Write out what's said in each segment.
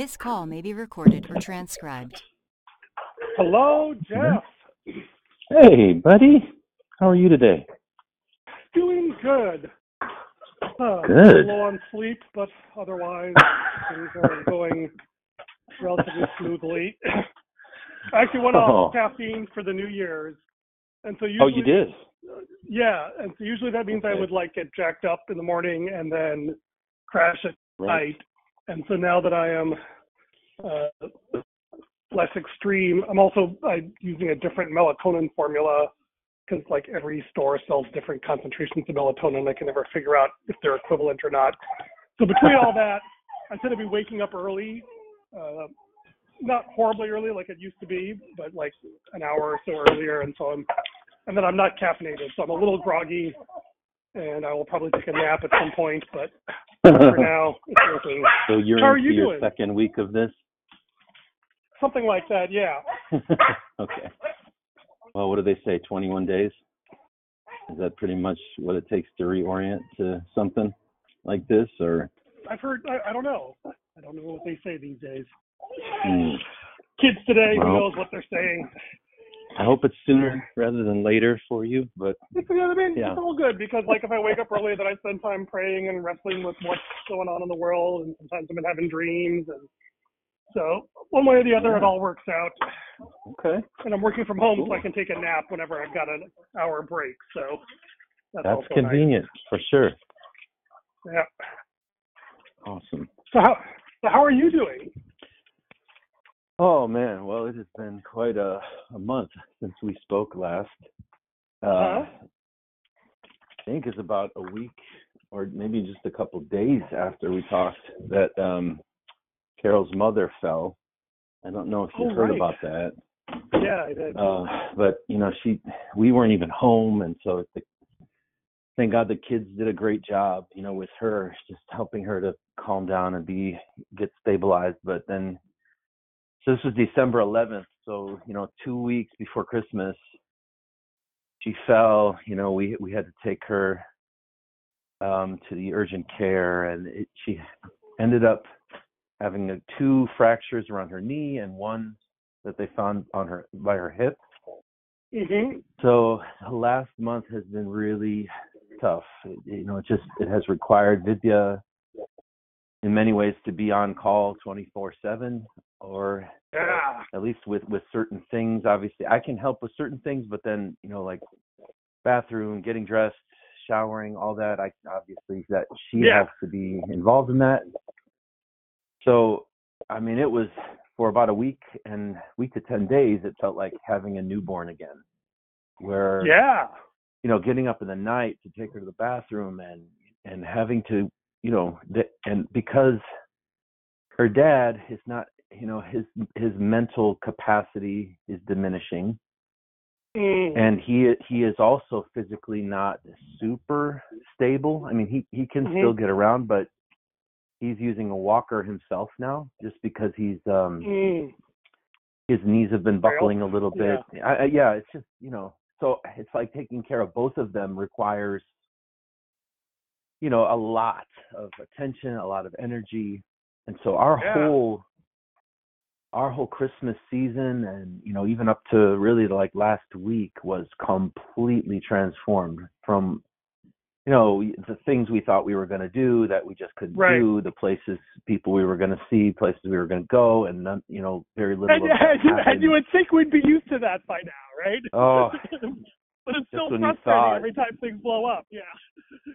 This call may be recorded or transcribed. Hello, Jeff. Hey, buddy. How are you today? Doing good. Uh, Good. Low on sleep, but otherwise things are going relatively smoothly. I actually went off Oh. caffeine for the New Year's, and so usually Oh, you did? yeah, and so usually that means I would like get jacked up in the morning and then crash at Right. night. And so now that I am uh, less extreme, I'm also I'm using a different melatonin formula because like every store sells different concentrations of melatonin. I can never figure out if they're equivalent or not. So between all that, I tend to be waking up early, uh, not horribly early like it used to be, but like an hour or so earlier. And so I'm, and then I'm not caffeinated, so I'm a little groggy, and I will probably take a nap at some point. But for now, it's working. so you're How are into you your doing? second week of this? Something like that, yeah. okay. Well, what do they say? 21 days? Is that pretty much what it takes to reorient to something like this, or? I've heard. I, I don't know. I don't know what they say these days. Hmm. Kids today, who Well- knows what they're saying? I hope it's sooner rather than later for you, but It's, you know what I mean? Yeah. It's all good because, like, if I wake up early, then I spend time praying and wrestling with what's going on in the world, and sometimes I've been having dreams, and so one way or the other, it all works out. okay. And I'm working from home, so I can take a nap whenever I've got an hour break. So that's, That's also nice. convenient for sure. Yeah. Awesome. So how so how are you doing? Oh man, well it has been quite a, a month since we spoke last. Uh, Uh-huh. I think it's about a week or maybe just a couple days after we talked that um, Carol's mother fell. I don't know if you Oh, heard right. about that, Yeah, I did. uh, but you know she we weren't even home, and so the, thank God the kids did a great job, you know, with her just helping her to calm down and be get stabilized. But then so this was December 11th, so you know, two weeks before Christmas, she fell. You know, we we had to take her um, to the urgent care, and it, she ended up having uh two fractures around her knee and one that they found on her by her hip. hmm So the last month has been really tough. It, you know, it just it has required Vidya in many ways to be on call 24/7 or Yeah. at least with with certain things obviously i can help with certain things but then you know like bathroom getting dressed showering all that i obviously that she Yeah. has to be involved in that so i mean it was for about a week and week to 10 days it felt like having a newborn again where Yeah. you know, getting up in the night to take her to the bathroom and and having to, you know, th- and because her dad is not, you know, his his mental capacity is diminishing, Mm. and he he is also physically not super stable. I mean, he he can Mhm. still get around, but he's using a walker himself now, just because he's um Mm. his knees have been buckling a little bit. I, I, yeah, it's just you know, so it's like taking care of both of them requires, you know, a lot of attention, a lot of energy, and so our Yeah. whole our whole Christmas season and you know even up to really like last week was completely transformed from you know the things we thought we were going to do that we just couldn't Right. do the places people we were going to see places we were going to go and none, you know very little And, and, you, and you would think we'd be used to that by now, right? Oh. but it's still frustrating thought- every time things blow up. Yeah.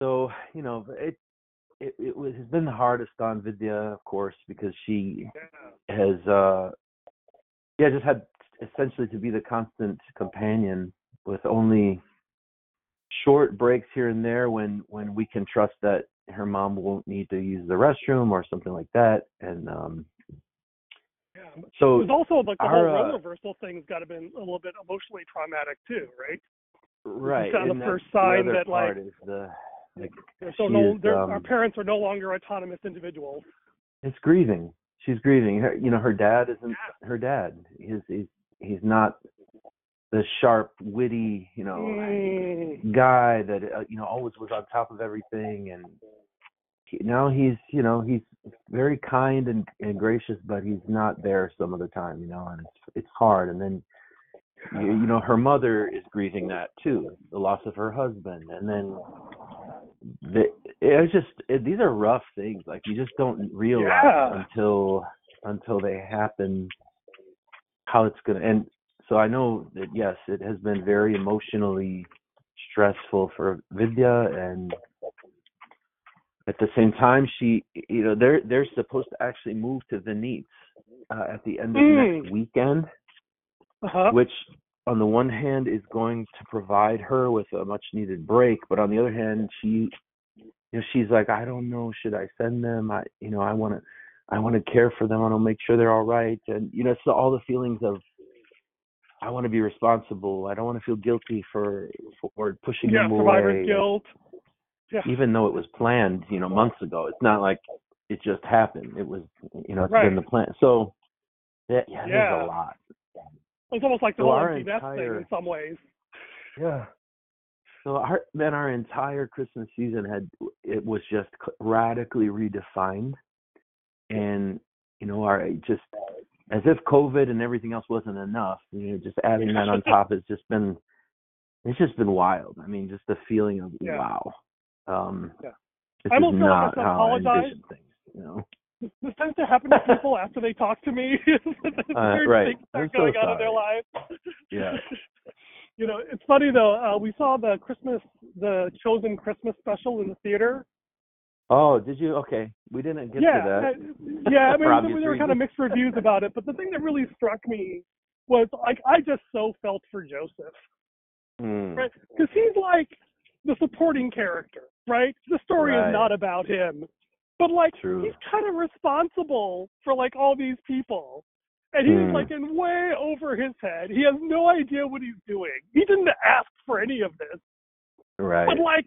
so you know it it, it was has been the hardest on Vidya of course because she has uh yeah just had essentially to be the constant companion with only short breaks here and there when when we can trust that her mom won't need to use the restroom or something like that and um Yeah. so There's also like the our, whole uh, role reversal thing's got to been a little bit emotionally traumatic too, right? right kind of the first sign the that, like, the like So no, is, um, our parents are no longer autonomous individuals. it's grieving. She's grieving. Her, you know, her dad isn't her dad. He's he's he's not the sharp, witty, you know, Mm. guy that uh, you know always was on top of everything and he- now he's you know he's very kind and, and gracious, but he's not there some of the time, you know, and it's it's hard. And then you, you know her mother is grieving that too, the loss of her husband, and then the it's just it, these are rough things. Like you just don't realize Yeah. until until they happen how it's gonna and so I know that yes, it has been very emotionally stressful for Vidya and at the same time she you know they're they're supposed to actually move to Venice uh, at the end of Mm. next weekend Uh-huh. which on the one hand is going to provide her with a much needed break but on the other hand she you know she's like I don't know should I send them I you know I want to I want to care for them I want to make sure they're all right and you know it's all the feelings of I want to be responsible I don't want to feel guilty for for pushing yeah, them survivor's away guilt. Yeah. even though it was planned, you know, months ago. It's not like it just happened. It was, you know, it's been the plan. So, yeah, yeah, Yeah. there's a lot. It's almost like the So whole empty nest thing in some ways. Yeah. So our then our entire Christmas season had it was just radically redefined, and you know, our just as if COVID and everything else wasn't enough. You know, just adding that on top has just been it's just been wild. I mean, just the feeling of Yeah. wow. Um, Yeah. this I is almost feel like I not how I apologize. envisioned things. You know. This, tends to happen to people after they talk to me. Uh, right. things I'm start so going on in their lives. Yeah. you know, it's funny though. Uh, we saw the Christmas, the Chosen Christmas special in the theater. Oh, did you? Okay, we didn't get yeah, to that. uh, yeah. I mean, there were kind of mixed reviews about it, but the thing that really struck me was like I just so felt for Joseph, Hmm. right? Because he's like the supporting character, right? The story Right. is not about him, but like True. he's kind of responsible for like all these people. And he's Hmm. like in way over his head. He has no idea what he's doing. He didn't ask for any of this. Right. But like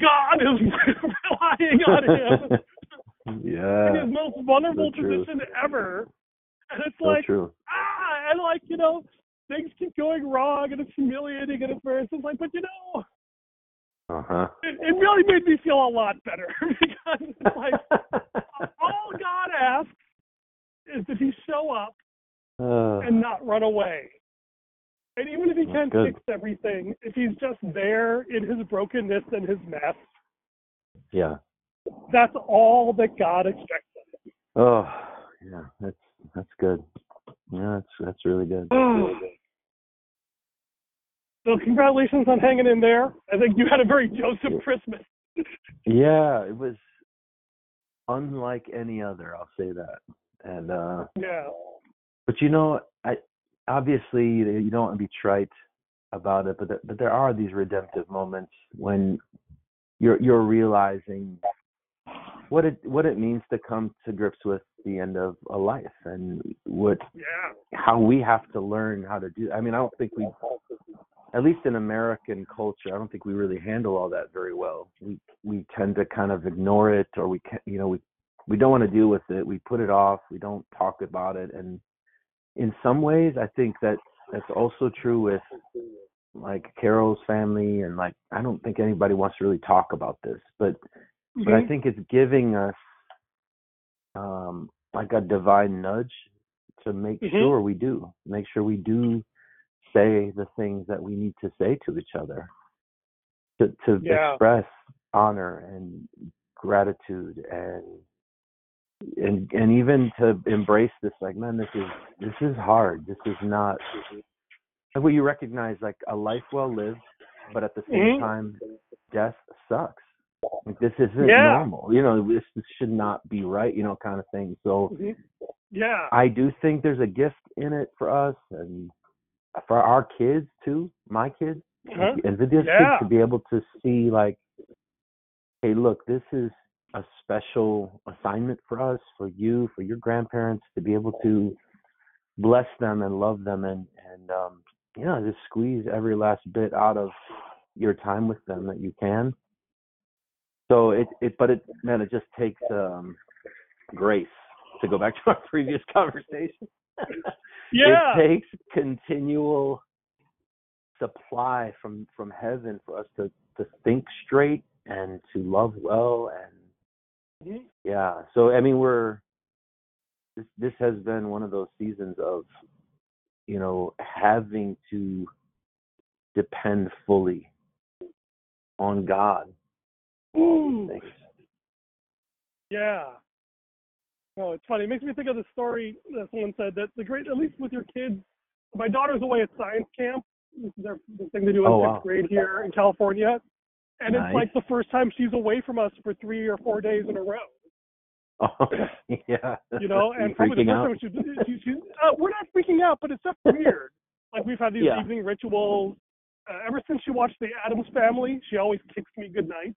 God is relying on him yeah. in his most vulnerable so position ever. And it's So like true. ah and like, you know, things keep going wrong and it's humiliating at first. It's like, but you know, Uh huh. it, it really made me feel a lot better because like all God asks is that he show up uh, and not run away. And even if he can't good. fix everything, if he's just there in his brokenness and his mess, yeah. that's all that God expects of him. Oh, yeah. That's that's good. Yeah, that's that's really good. so congratulations on hanging in there. I think you had a very Joseph Christmas. Yeah, it was unlike any other. I'll say that. And uh Yeah. but you know, I obviously you don't want to be trite about it, but there, but there are these redemptive moments when you're you're realizing what it what it means to come to grips with the end of a life and what Yeah. how we have to learn how to do. I mean, I don't think we, at least in American culture, I don't think we really handle all that very well. We we tend to kind of ignore it, or we can, you know, we we don't want to deal with it. We put it off. We don't talk about it, and in some ways, I think that that's also true with like Carol's family, and like I don't think anybody wants to really talk about this, but but I Mhm. think it's giving us um like a divine nudge to make Mhm. sure we do make sure we do say the things that we need to say to each other to to Yeah. express honor and gratitude and and and even to embrace this like man this is this is hard this is not where you recognize like a life well lived but at the same Mhm. time death sucks like this isn't Yeah. normal you know this, this should not be right you know kind of thing so Mhm. Yeah. i do think there's a gift in it for us and for our kids too my kids Uh-huh. and Vidya's Yeah. kids to be able to see like, hey, look, this is a special assignment for us, for you, for your grandparents to be able to bless them and love them and and um you know just squeeze every last bit out of your time with them that you can. So it it but it man it just takes um grace to go back to our previous conversation. Yeah. It takes continual supply from from heaven for us to to think straight and to love well and Mhm. Yeah. So I mean, we're this this has been one of those seasons of you know having to depend fully on God. Yeah. No, it's funny. It makes me think of the story that someone said that the great, at least with your kids, my daughter's away at science camp. This is their, the thing they do in Oh, sixth wow. grade here in California. And Nice. it's like the first time she's away from us for three or four days in a row. Oh, yeah. You know, and probably the first out? time she, she, she uh, we're not freaking out, but it's just weird. Like we've had these Yeah. evening rituals. Uh, ever since she watched The Addams Family, she always kicks me goodnight.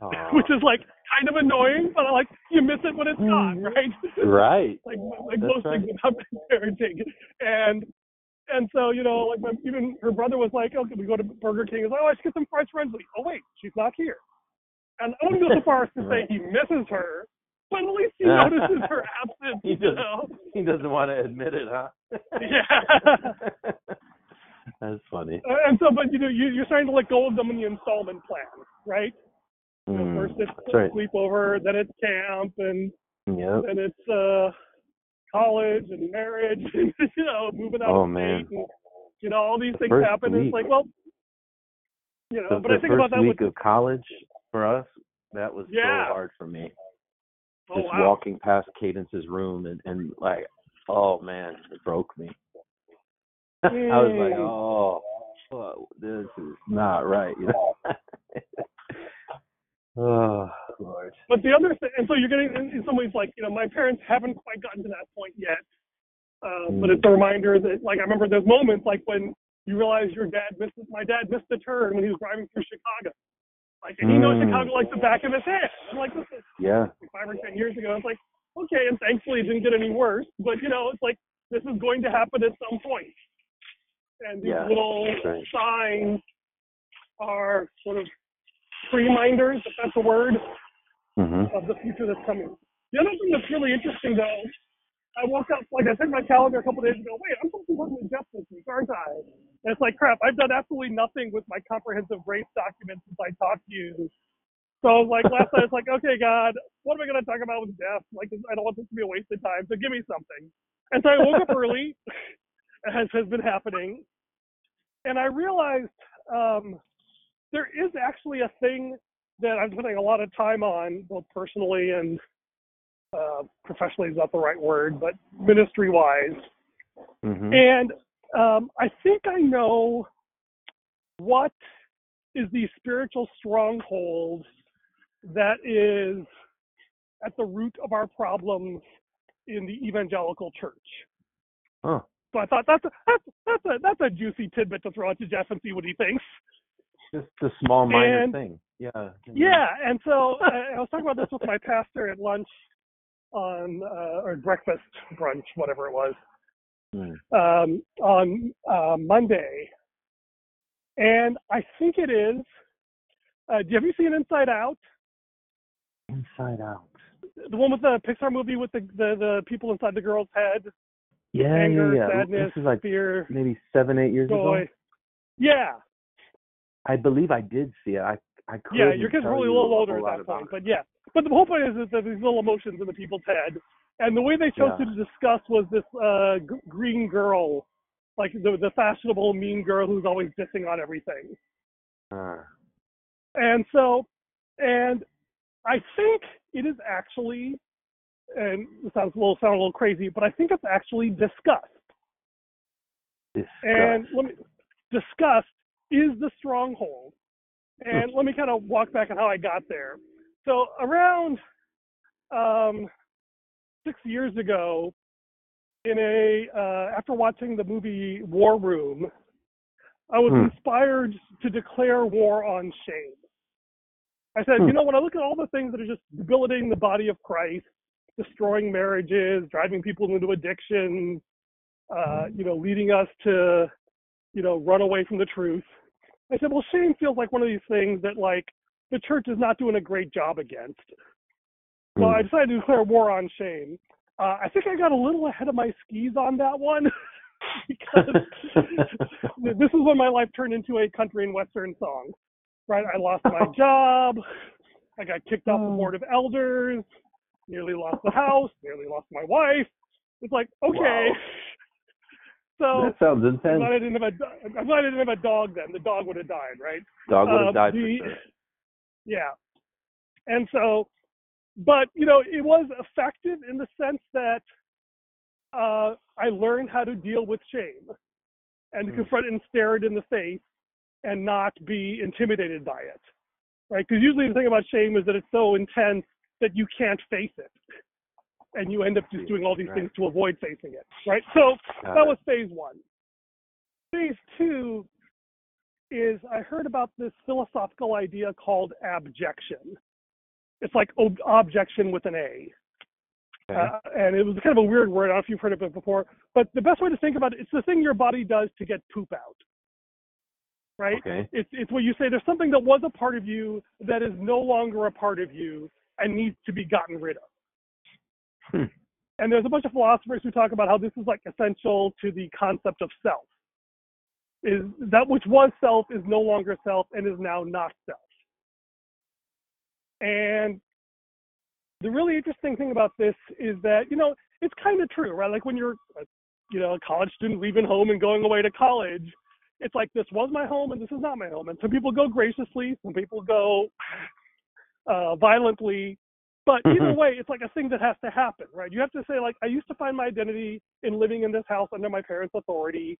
Which is like kind of annoying, but I like you miss it when it's gone, mm-hmm. right? right. like like That's most right. things about parenting, and and so you know, like my even her brother was like, okay, we go to Burger King. He's like, oh, I should get some fries friendly. Oh wait, she's not here. And I wouldn't go so far as to say he misses her, but at least he notices her absence. He You does. know? He doesn't want to admit it, huh? Yeah. That's funny. And so, but you know, you, you're starting to let go of them in the installment plan, right? You know, Mm, first it's right. sleepover, then it's camp, and Yep. and it's uh college and marriage and you know moving out Oh, of man. state and you know all these things first happen and it's like well you know The, but the I think about that week with of college for us, that was Yeah. so hard for me. oh Just wow walking past Cadence's room and, and like, oh man, it broke me. I was like, Mm. oh, this is not right. You know? oh Lord. but the other thing and so you're getting in, in some ways like you know my parents haven't quite gotten to that point yet uh, but Mm. it's a reminder that like I remember those moments like when you realize your dad missed my dad missed the turn when he was driving through Chicago like and he knows Mm. Chicago like the back of his hand I'm like this is Yeah. five or ten years ago. It's like, okay, and thankfully it didn't get any worse. But you know, it's like this is going to happen at some point. And these Yeah, little right. signs are sort of reminders, if that's a word, Mhm. of the future that's coming. The other thing that's really interesting though, I woke up like I checked my calendar a couple days ago. Wait, I'm supposed to working with Jeff this week, aren't I? And it's like crap. I've done absolutely nothing with my comprehensive race document since I talked to you. So like last night, it's like, okay, God, what am I going to talk about with Jeff? Like, I don't want this to be a waste of time. So give me something. And so I woke up early, as has been happening, and I realized um, there is actually a thing that I'm spending a lot of time on, both personally and uh, professionally is not the right word, but ministry wise. Mhm. And um, I think I know what is the spiritual stronghold that is at the root of our problems in the evangelical church. Huh. So I thought that's a, that's that's a that's a juicy tidbit to throw out to Jeff and see what he thinks. Just a small minor And- thing. Yeah. Yeah, and so I, I was talking about this with my pastor at lunch on uh, or breakfast, brunch, whatever it was, Mm. um, on uh, Monday, and I think it is. Uh, have you seen Inside Out? Inside out. The one with the Pixar movie with the the, the people inside the girl's head, Yeah, anger, yeah, yeah. sadness, This is like fear, maybe seven, eight years joy. ago. Yeah, I believe I did see it. I I couldn't yeah, your kids probably a little older at that point, but yeah. But the whole point is, is that these little emotions in the people's head, and the way they chose Yeah. to discuss was this uh, g- green girl, like the the fashionable mean girl who's always dissing on everything. Uh, And so, and I think it is actually, and it sounds a little sound a little crazy, but I think it's actually disgust. disgust. And let me disgust is the stronghold. And let me kind of walk back on how I got there. So around um, six years ago, in a uh, after watching the movie War Room, I was Hmm. inspired to declare war on shame. I said, Hmm. you know, when I look at all the things that are just debilitating the body of Christ, destroying marriages, driving people into addiction, uh, you know, leading us to, you know, run away from the truth. I said, well, shame feels like one of these things that like the church is not doing a great job against. So I Mm. decided to declare war on shame. Uh, I think I got a little ahead of my skis on that one because this is when my life turned into a country and western song. Right, I lost my job. I got kicked off the Oh. board of elders, nearly lost the house, nearly lost my wife. It's like, okay. Wow. So that sounds I'm intense. glad I didn't have a I'm glad I didn't have a dog then. The dog would have died, right? Dog would have Uh, died the- for sure. Yeah. And so, but you know, it was effective in the sense that uh, I learned how to deal with shame and to Mm. confront it and stare it in the face and not be intimidated by it, right? Because usually the thing about shame is that it's so intense that you can't face it, and you end up just doing all these Right. things to avoid facing it, right? So Got that it. was phase one. Phase two is I heard about this philosophical idea called abjection. It's like ob- objection with an A. Okay. Uh, and it was kind of a weird word. I don't know if you've heard of it before, but the best way to think about it, it's the thing your body does to get poop out. Right? okay. It's it's where you say there's something that was a part of you that is no longer a part of you and needs to be gotten rid of. Hmm. And there's a bunch of philosophers who talk about how this is like essential to the concept of self. Is that which was self is no longer self and is now not self. And the really interesting thing about this is that, you know, it's kind of true, right? Like when you're, uh, you know, a college student leaving home and going away to college, it's like this was my home and this is not my home. And some people go graciously, some people go uh, violently. But either Mhm. way, it's like a thing that has to happen, right? You have to say, like, I used to find my identity in living in this house under my parents' authority,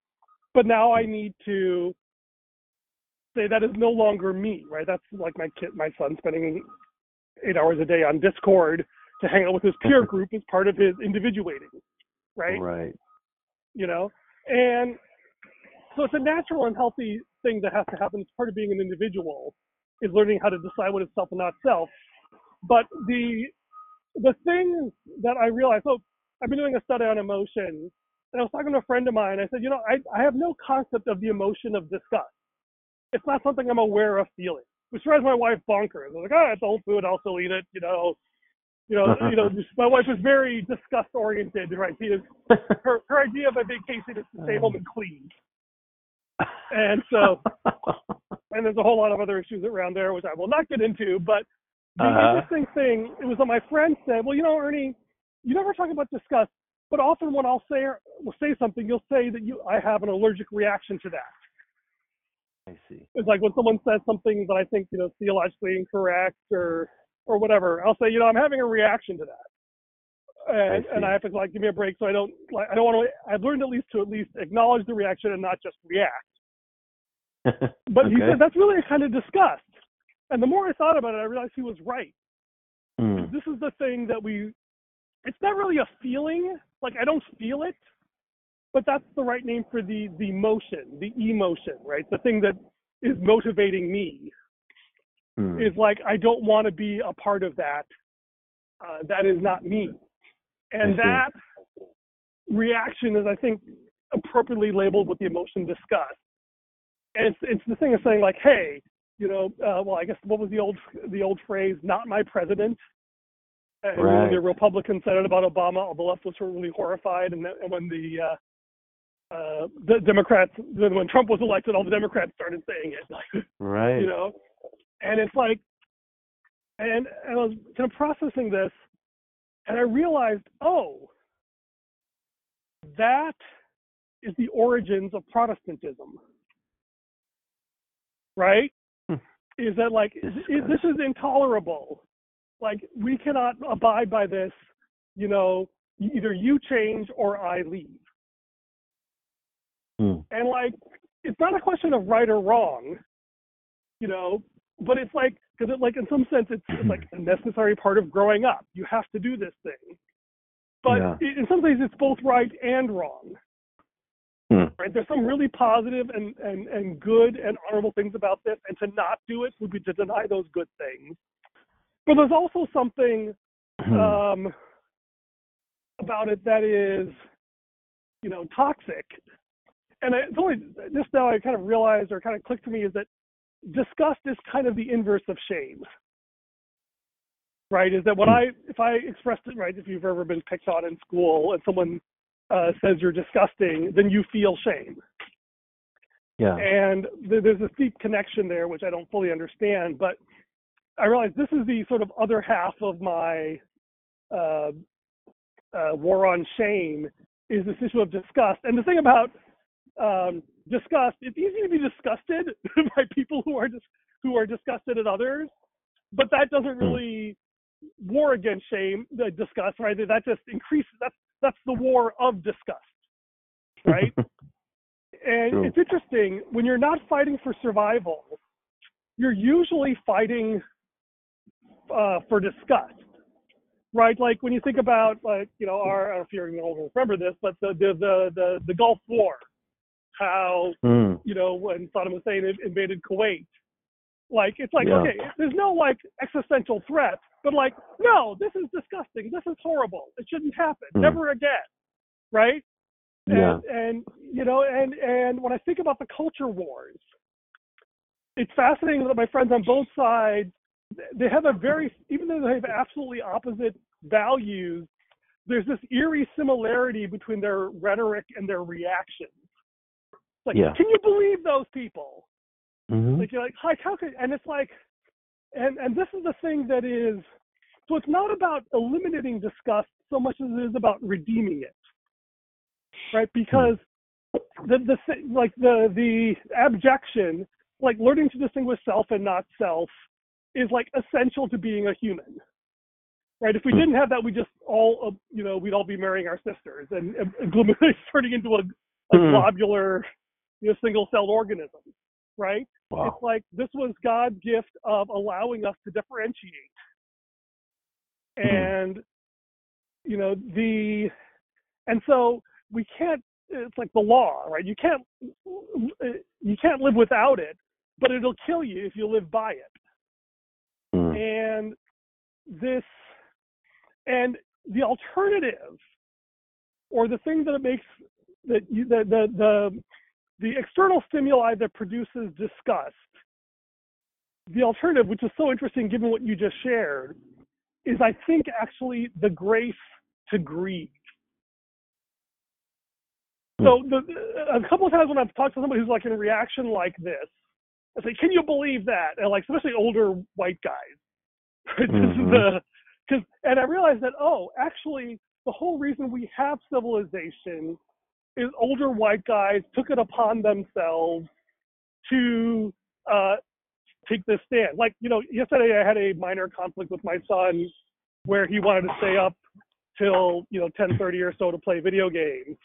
but now I need to say that is no longer me, right? That's like my kid, my son spending eight hours a day on Discord to hang out with his peer group as part of his individuating, right? Right. You know, and so it's a natural and healthy thing that has to happen. It's part of being an individual is learning how to decide what is self and not self. But the the thing that I realized, so I've been doing a study on emotion, and I was talking to a friend of mine. I said, you know, I, I have no concept of the emotion of disgust. It's not something I'm aware of feeling, which drives my wife bonkers. I was like, oh, it's old food. I'll still eat it. You know, you know, you know. My wife is very disgust oriented, right? She is her her idea of a vacation is to stay home and clean. And so, and there's a whole lot of other issues around there, which I will not get into. But the Uh-huh. interesting thing, it was that my friend said, "Well, you know, Ernie, you never talk about disgust, but often when I'll say or will say something, you'll say that you I have an allergic reaction to that. I see. It's like when someone says something that I think you know theologically incorrect or or whatever, I'll say, you know, I'm having a reaction to that." And, I and. I have to like give me a break, so I don't like I don't want to. I've learned at least to at least acknowledge the reaction and not just react. But he said that's really a kind of disgust. And the more I thought about it, I realized he was right. Hmm. This is the thing that we, it's not really a feeling. Like I don't feel it, but that's the right name for the, the emotion, the emotion, right? The thing that is motivating me Hmm. is like, I don't want to be a part of that. Uh, that is not me. And that reaction is, I think, appropriately labeled with the emotion disgust. And it's, it's the thing of saying like, hey, you know, uh, well, I guess what was the old the old phrase? Not my president. And when the Republicans said it about Obama, all the leftists were really horrified. And, and when the uh, uh, the Democrats, then when Trump was elected, all the Democrats started saying it. Like, Right. you know, and it's like, and, and I was kind of processing this, and I realized, oh, that is the origins of Protestantism, right? Hmm. Is that like is, is, this is intolerable? Like we cannot abide by this. You know, either you change or I leave. Hmm. And like, it's not a question of right or wrong, you know, but it's like, because it, like in some sense, it's, it's like a necessary part of growing up. You have to do this thing. But Yeah. in some ways, it's both right and wrong. Right? There's some really positive and, and, and good and honorable things about this, and to not do it would be to deny those good things. But there's also something Hmm. um, about it that is, you know, toxic. And I, it's only just now I kind of realized or kind of clicked to me is that disgust is kind of the inverse of shame. Right? Is that when Hmm. I, if I expressed it right, if you've ever been picked on in school and someone uh, says you're disgusting, then you feel shame. yeah. And th- there's a deep connection there, which I don't fully understand. But I realize this is the sort of other half of my uh, uh, war on shame is this issue of disgust. And the thing about um, disgust, it's easy to be disgusted by people who are just who are disgusted at others, but that doesn't Hmm. really war against shame, the disgust, right? That just increases. That's that's the war of disgust, right? and True. it's interesting when you're not fighting for survival, you're usually fighting uh, for disgust, right? Like when you think about like you know our I don't know if you're going to remember this, but the the the the, the Gulf War, how Mm. you know when Saddam Hussein invaded Kuwait, like it's like Yeah. okay, there's no like existential threat, but like no, this is disgusting, this is horrible, it shouldn't happen, Mm. never again, right? Yeah. and, and you know and and when i think about the culture wars it's fascinating that my friends on both sides they have a very even though they have absolutely opposite values there's this eerie similarity between their rhetoric and their reactions like Yeah. can you believe those people Mhm. like you're like hi how could and it's like and and this is the thing that is so it's not about eliminating disgust so much as it is about redeeming it right because the the like the the abjection like learning to distinguish self and not self is like essential to being a human right if we Hmm. didn't have that we just all uh, you know we'd all be marrying our sisters and, and, and turning into a, a Hmm. globular you know single celled organism right Wow. it's like this was God's gift of allowing us to differentiate. Mhm. And you know, the and so we can't it's like the law, right? You can't you can't live without it, but it'll kill you if you live by it. Mm. And this and the alternative or the thing that it makes that you the the the the external stimuli that produces disgust. The alternative which is so interesting given what you just shared is i think actually the grace to grieve. So hmm. the, a couple of times when i've talked to somebody who's like in a reaction like this i say can you believe that? And like especially older white guys. Because mm-hmm. and i realized that oh actually the whole reason we have civilization is older white guys took it upon themselves to uh, take this stand. Like, you know, yesterday I had a minor conflict with my son where he wanted to stay up till, you know, 10:30 or so to play video games.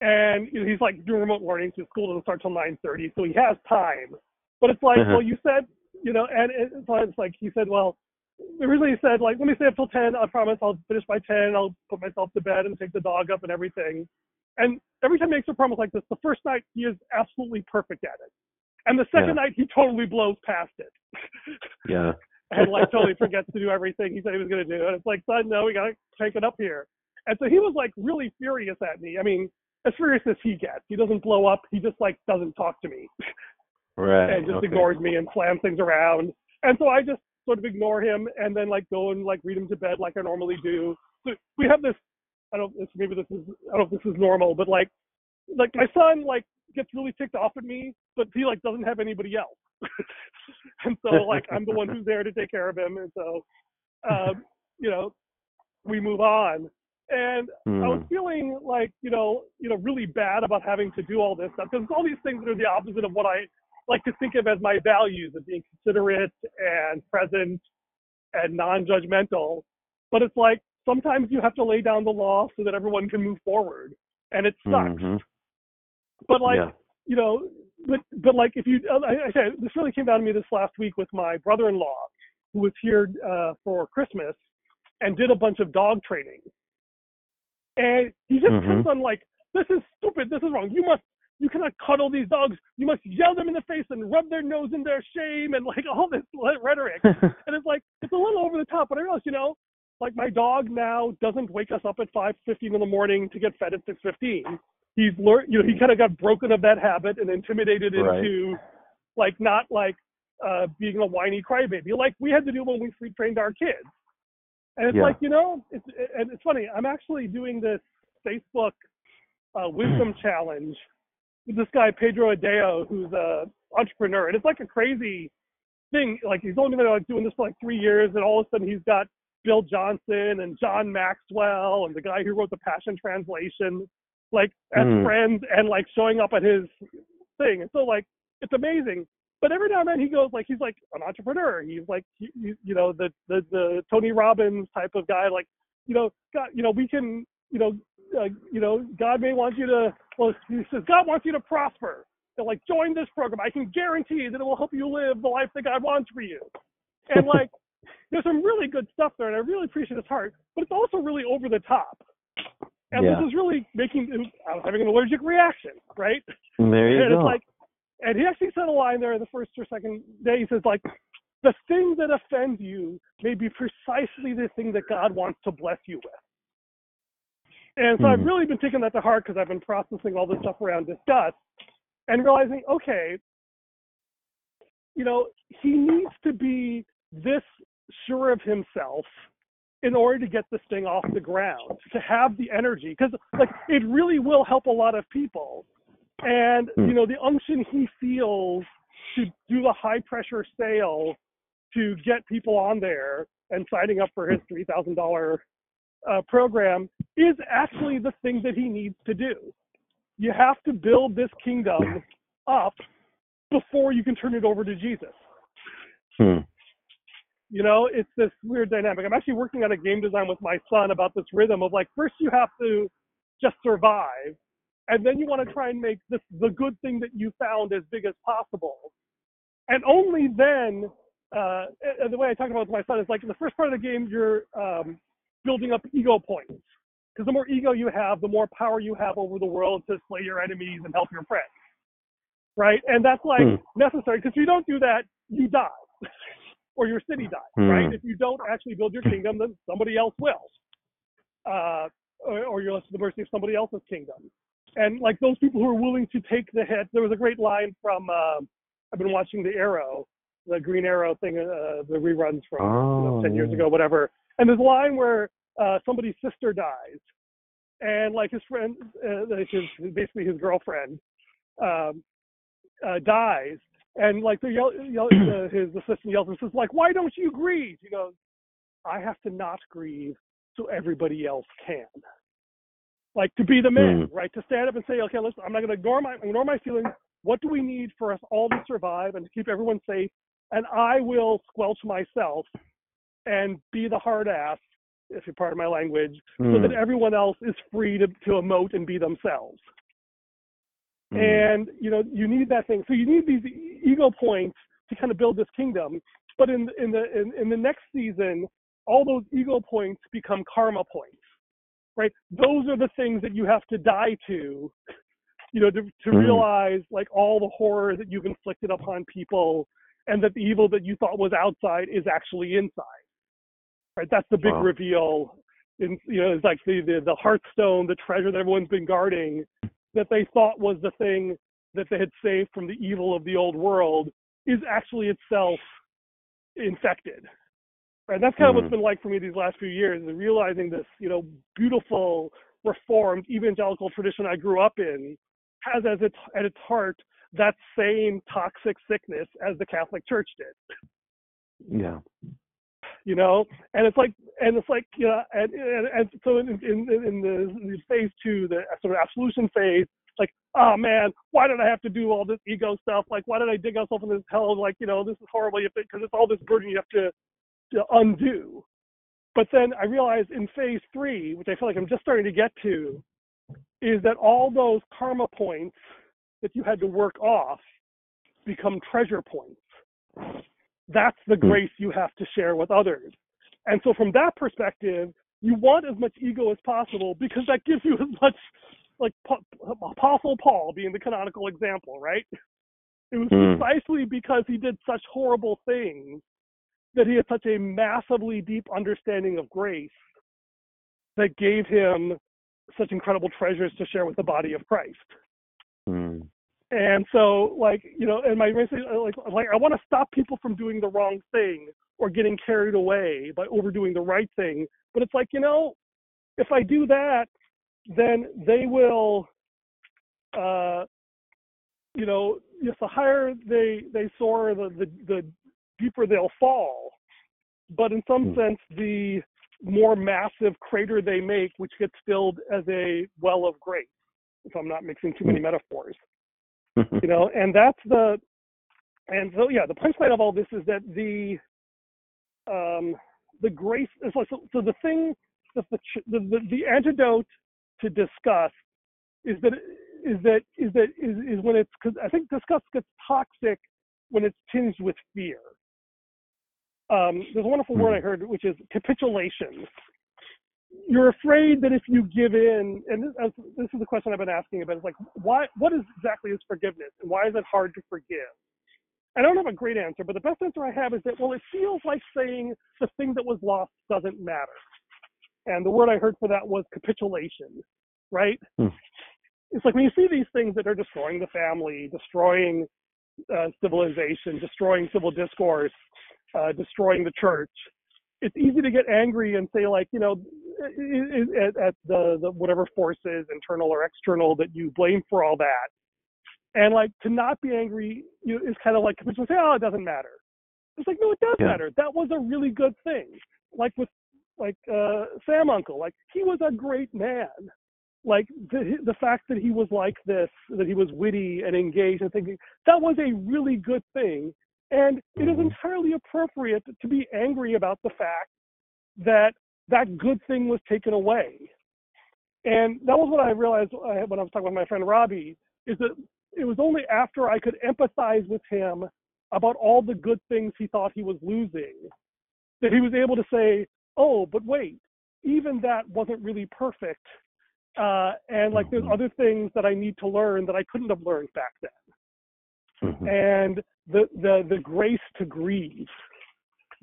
And you know, he's like doing remote learning, so school doesn't start till 9:30, so he has time. But it's like, Uh-huh. well, you said, you know, and it's like- it's like he said, well, originally he said like, let me stay up till 10. I promise I'll finish by 10. I'll put myself to bed and take the dog up and everything. And every time he makes a promise like this, the first night he is absolutely perfect at it. And the second Yeah. night he totally blows past it. Yeah. and like totally forgets to do everything he said he was going to do. And it's like, son, no, we got to take it up here. And so he was like really furious at me. I mean, as furious as he gets. He doesn't blow up. He just like doesn't talk to me Right. and just okay. ignores me and slams things around. And so I just sort of ignore him and then like go and like read him to bed like I normally do. So we have this. I don't. This, maybe this is. I don't know if this is normal, but like, like my son like gets really ticked off at me, but he like doesn't have anybody else. and so like I'm the one who's there to take care of him, and so um, you know we move on. And I was Mm. feeling like you know you know really bad about having to do all this stuff because all these things that are the opposite of what I like to think of as my values of being considerate and present and non-judgmental. But it's like sometimes you have to lay down the law so that everyone can move forward, and it sucks. Mhm. But like yeah. you know, but but like if you, I, I said this really came down to me this last week with my brother-in-law who was here uh, for Christmas and did a bunch of dog training, and he just Mhm. kept on like, this is stupid, this is wrong. You must, you cannot cuddle these dogs. You must yell them in the face and rub their nose in their shame and like all this rhetoric. And it's like it's a little over the top, but I realized, you know, like my dog now doesn't wake us up at five fifteen in the morning to get fed at six fifteen. He's learned, you know, he kind of got broken of that habit and intimidated Right. into like not like uh being a whiny crybaby like we had to do when we free trained our kids. And it's Yeah. like, you know, it's and it's funny. I'm actually doing this Facebook uh, wisdom challenge with this guy Pedro Adao, who's a entrepreneur, and it's like a crazy thing. Like he's only been like doing this for like three years, and all of a sudden he's got Bill Johnson and John Maxwell and the guy who wrote the Passion Translation, like as Hmm. friends and like showing up at his thing. And so like it's amazing. But every now and then he goes like he's like an entrepreneur. He's like he- you know the the the Tony Robbins type of guy. Like you know God, you know we can you know uh, you know God may want you to well he says God wants you to prosper. So like join this program. I can guarantee that it will help you live the life that God wants for you. And like there's some really good stuff there, and I really appreciate his heart. But it's also really over the top. And Yeah. this is really making I was having an allergic reaction, right? There you and go. it's like, and he actually said a line there in the first or second day. He says like, the thing that offends you may be precisely the thing that God wants to bless you with. And so I've Mhm. really been taking that to heart because I've been processing all this stuff around disgust and realizing, okay, you know, he needs to be this sure of himself in order to get this thing off the ground, to have the energy, because like it really will help a lot of people. And Hmm. you know, the unction he feels to do the high pressure sale to get people on there and signing up for his three thousand dollar uh, program is actually the thing that he needs to do. You have to build this kingdom up before you can turn it over to Jesus. Hmm. You know, it's this weird dynamic. I'm actually working on a game design with my son about this rhythm of like, first you have to just survive, and then you want to try and make this the good thing that you found as big as possible. And only then, uh, the way I talk about it with my son is like in the first part of the game, you're um, building up ego points. Because the more ego you have, the more power you have over the world to slay your enemies and help your friends. Right? And that's like Hmm. necessary because if you don't do that, you die. Or your city dies, right? Hmm. If you don't actually build your kingdom, then somebody else will. Uh, or, or you're left to the mercy of somebody else's kingdom. And like those people who are willing to take the hit, there was a great line from, uh, I've been watching The Arrow, the Green Arrow thing, uh, the reruns from you know, Oh, 10 years yeah. ago, whatever. And there's a line where uh, somebody's sister dies, and like his friend, uh, his basically his girlfriend, um, uh, dies, and like the yell, yell, uh, his assistant yells and says like, "Why don't you grieve?" He goes, "I have to not grieve so everybody else can." Like to be the man, right? To stand up and say, "Okay, listen, I'm not going to ignore my ignore my feelings. What do we need for us all to survive and to keep everyone safe? And I will squelch myself and be the hard ass, if you're part of my language, so Hmm. that everyone else is free to, to emote and be themselves. Hmm. And you know, you need that thing. So you need these ego points to kind of build this kingdom. But in in the in, in the next season, all those ego points become karma points. Right? Those are the things that you have to die to, you know, to, to Mhm. realize like all the horror that you've inflicted upon people and that the evil that you thought was outside is actually inside. Right? That's the big Wow. reveal. In you know, it's like the, the the heartstone, the treasure that everyone's been guarding, that they thought was the thing that they had saved from the evil of the old world, is actually itself infected. And that's kind of Mhm. what's been like for me these last few years, is realizing this, you know, beautiful, reformed evangelical tradition I grew up in has as its at its heart that same toxic sickness as the Catholic Church did Yeah. You know? And it's like and it's like you know and and, and so in in in the, phase two the sort of absolution phase like oh man why did i have to do all this ego stuff? Like why did i dig myself in this hell? Like you know this is horrible because it's all this burden you have to, to undo. But then i realized in phase three which i feel like i'm just starting to get to is that all those karma points that you had to work off become treasure points that's the Hmm. grace you have to share with others. And so from that perspective, you want as much ego as possible because that gives you as much like Apostle Paul being the canonical example, right? It was Hmm. precisely because he did such horrible things that he had such a massively deep understanding of grace that gave him such incredible treasures to share with the body of Christ. Hmm. And so, like, you know, and my message, uh, like, like I want to stop people from doing the wrong thing or getting carried away by overdoing the right thing. But it's like, you know, if I do that, then they will, uh, you know, yes, the higher they they soar, the the the deeper they'll fall. But in some Hmm. sense, the more massive crater they make, which gets filled as a well of grace, if I'm not mixing too many metaphors, you know, and that's the, and so yeah, the punchline of all this is that the, um, the grace is like so, so the thing, the, the the the antidote to disgust is that is that is that is, is when it's because I think disgust gets toxic when it's tinged with fear. Um, there's a wonderful word I heard, which is capitulation. You're afraid that if you give in, and this, this is the question I've been asking about, is like, why? What is exactly is forgiveness, and why is it hard to forgive? I don't have a great answer, but the best answer I have is that well, it feels like saying the thing that was lost doesn't matter, and the word I heard for that was capitulation, right? Hmm. It's like when you see these things that are destroying the family, destroying uh, civilization, destroying civil discourse, uh, destroying the church. It's easy to get angry and say, like, you know, at, at the, the whatever forces, internal or external, that you blame for all that. And like to not be angry you know, is kind of like people say, oh, it doesn't matter. It's like, no, it does Yeah. matter. That was a really good thing. Like with like uh, Sam Uncle, like he was a great man. Like the the fact that he was like this, that he was witty and engaged and thinking, that was a really good thing. And it is Mhm. entirely appropriate to be angry about the fact that that good thing was taken away. And that was what I realized uh, when I was talking with my friend Robbie, is that it was only after I could empathize with him about all the good things he thought he was losing that he was able to say, oh, but wait, even that wasn't really perfect. Uh, and like there's Mhm. other things that I need to learn that I couldn't have learned back then Mhm. and the the the grace to grieve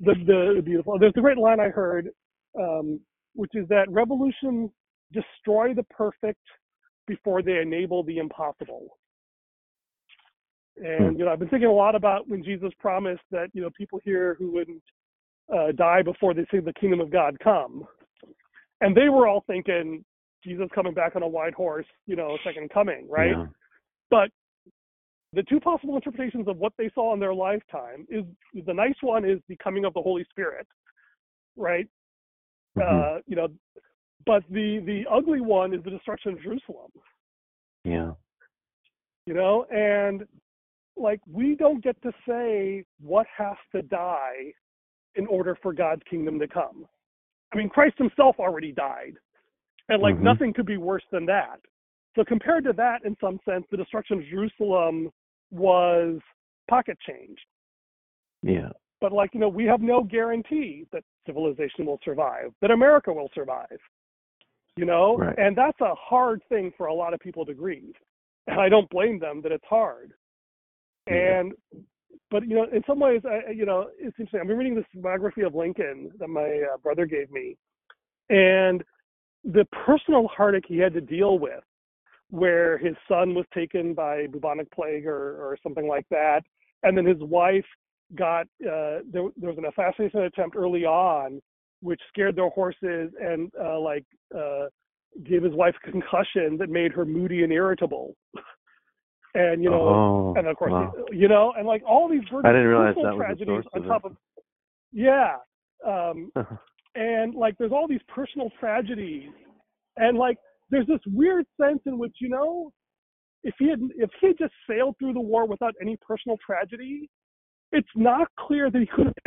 the, the beautiful there's a great line i heard um, which is that revolutions destroy the perfect before they enable the impossible and you know i've been thinking a lot about when jesus promised that you know people here who wouldn't uh, die before they see the kingdom of god come and they were all thinking jesus coming back on a white horse you know second coming right Yeah. but the two possible interpretations of what they saw in their lifetime is the nice one is the coming of the Holy Spirit, right? Mhm. Uh, you know, but the the ugly one is the destruction of Jerusalem, yeah. you know, and like we don't get to say what has to die in order for God's kingdom to come. I mean, Christ himself already died. And like Mhm. nothing could be worse than that. So compared to that, in some sense, the destruction of Jerusalem was pocket change. Yeah. But like, you know, we have no guarantee that civilization will survive, that America will survive. You know? Right. And that's a hard thing for a lot of people to grieve. And I don't blame them that it's hard. Yeah. And but you know, in some ways, I, you know, it's interesting. I've been reading this biography of Lincoln that my uh, brother gave me, and the personal heartache he had to deal with, where his son was taken by bubonic plague or, or something like that, and then his wife got uh, there, there was an assassination attempt early on, which scared their horses and uh, like uh, gave his wife a concussion that made her moody and irritable. and you know, oh, and of course, wow. you know, and like all these I didn't realize personal that was tragedies on top it. of, yeah, um, and like there's all these personal tragedies, and like there's this weird sense in which you know, if he had if he had just sailed through the war without any personal tragedy, it's not clear that he could have.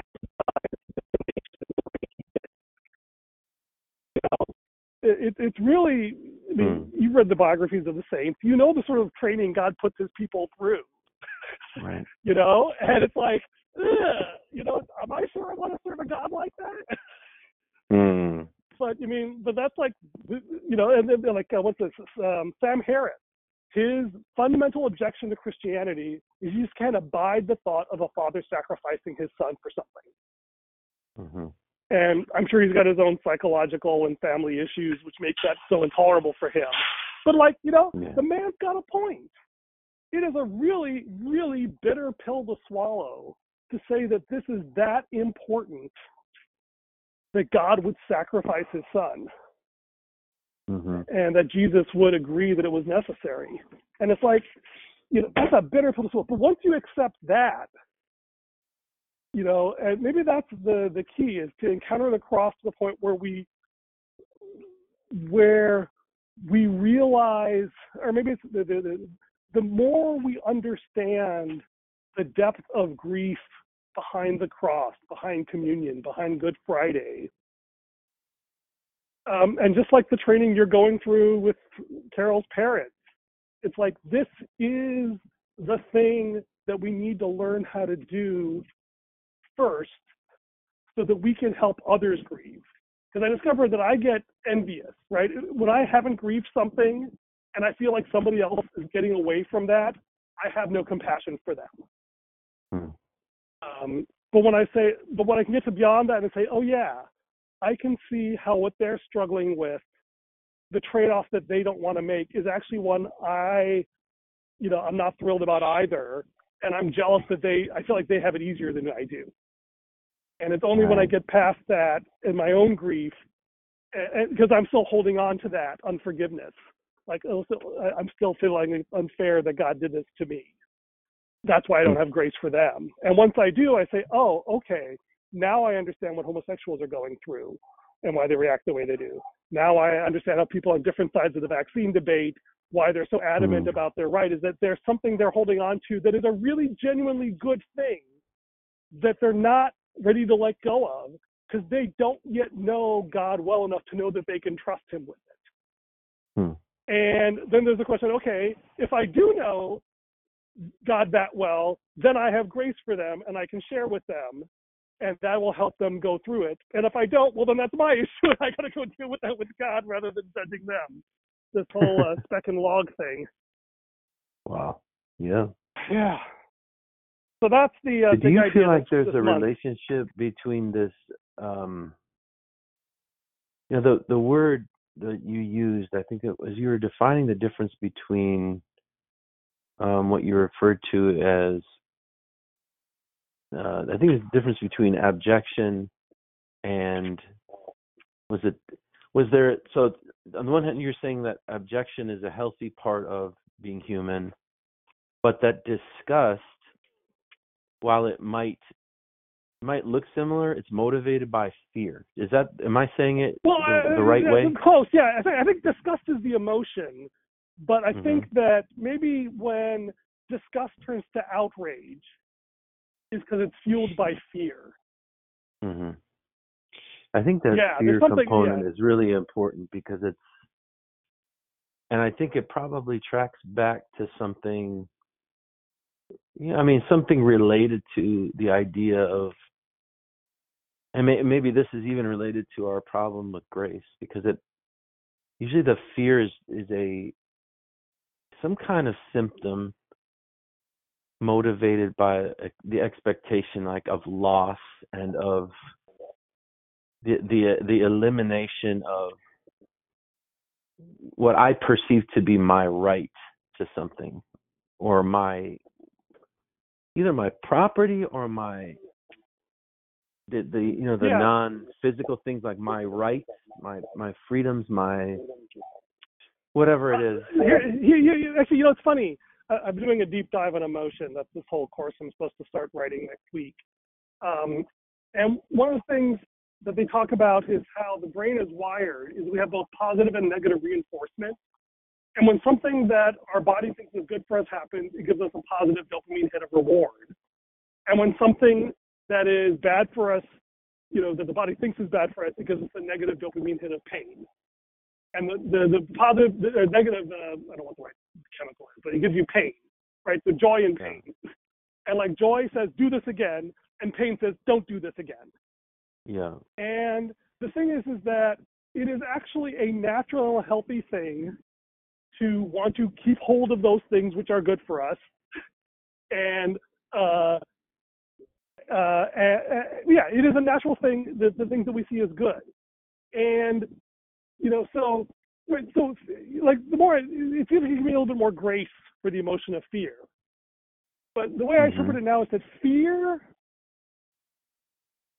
It, it's really, I mean, you've read the biographies of the saints. You know the sort of training God puts his people through right. you know, and it's like, you know, am I sure I want to serve a God like that? Mm. but you mean, but that's like, you know, and then they're like, uh, what's this? Um, Sam Harris. His fundamental objection to Christianity is you just can't abide the thought of a father sacrificing his son for something. hmm And I'm sure he's got his own psychological and family issues, which makes that so intolerable for him. But like, you know, Yeah. the man's got a point. It is a really, really bitter pill to swallow to say that this is that important that God would sacrifice his son hmm and that Jesus would agree that it was necessary. And it's like, you know, that's a bitter pill to swallow. But once you accept that, you know, and maybe that's the the key is to encounter the cross to the point where we where we realize, or maybe it's the, the, the more we understand the depth of grief behind the cross, behind communion, behind Good Friday. Um, and just like the training you're going through with Carol's parents, it's like this is the thing that we need to learn how to do first so that we can help others grieve. Because I discovered that I get envious, right? When I haven't grieved something and I feel like somebody else is getting away from that, I have no compassion for them. Hmm. Um, but when I say, but when I can get to beyond that and say, oh yeah, I can see how what they're struggling with, the trade-off that they don't want to make is actually one I, you know, I'm not thrilled about either, and I'm jealous that they, I feel like they have it easier than I do. And it's only when I get past that in my own grief, because I'm still holding on to that unforgiveness, like oh, I'm still feeling unfair that God did this to me. That's why I don't mm. have grace for them. And once I do, I say, oh, okay, now I understand what homosexuals are going through and why they react the way they do. Now I understand how people on different sides of the vaccine debate, why they're so adamant Mm. about their right, is that there's something they're holding on to that is a really genuinely good thing that they're not ready to let go of because they don't yet know God well enough to know that they can trust Him with it. Hmm. And then there's the question okay, if I do know God that well, then I have grace for them and I can share with them, and that will help them go through it. And if I don't, well, then that's my issue. I got to go deal with that with God rather than judging them. This whole uh, speck and log thing. Wow. Yeah. Yeah. So that's the uh, Do you feel like there's a month. relationship between this um you know the the word that you used, I think it was you were defining the difference between um what you referred to as uh I think it's the difference between abjection and was it was there so on the one hand you're saying that abjection is a healthy part of being human but that disgust while it might might look similar it's motivated by fear is that am i saying it Well, the, uh, the right yeah, way Close, yeah. I think, I think disgust is the emotion, but I Mhm. think that maybe when disgust turns to outrage, is because it's fueled by fear. hmm i think that Yeah, fear component yeah. is really important because it's and i think it probably tracks back to something yeah i mean something related to the idea of and may, maybe this is even related to our problem with grace because it usually the fear is is a some kind of symptom motivated by the expectation like of loss and of the the the elimination of what I perceive to be my right to something or my either my property or my the, the you know the Yeah. non physical things like my rights my my freedoms my whatever it is Here, here, here, here- actually, you know, it's funny. I'm doing a deep dive on emotion. That's this whole course I'm supposed to start writing next week. Um, and one of the things that they talk about is how the brain is wired is we have both positive and negative reinforcement. And when something that our body thinks is good for us happens, it gives us a positive dopamine hit of reward. And when something that is bad for us, you know, that the body thinks is bad for us, it gives us a negative dopamine hit of pain. And the, the, the positive, the negative, uh, I don't want the right chemical is, but it gives you pain, right? So joy and pain. And like joy says, do this again, and pain says, don't do this again. yeah And the thing is, is that it is actually a natural, healthy thing to want to keep hold of those things which are good for us, and uh, uh, uh, uh, yeah, it is a natural thing. The, the things that we see as good, and you know, so right, so like the more it seems like you give me a little bit more grace for the emotion of fear. But the way I Mhm. interpret it now is that fear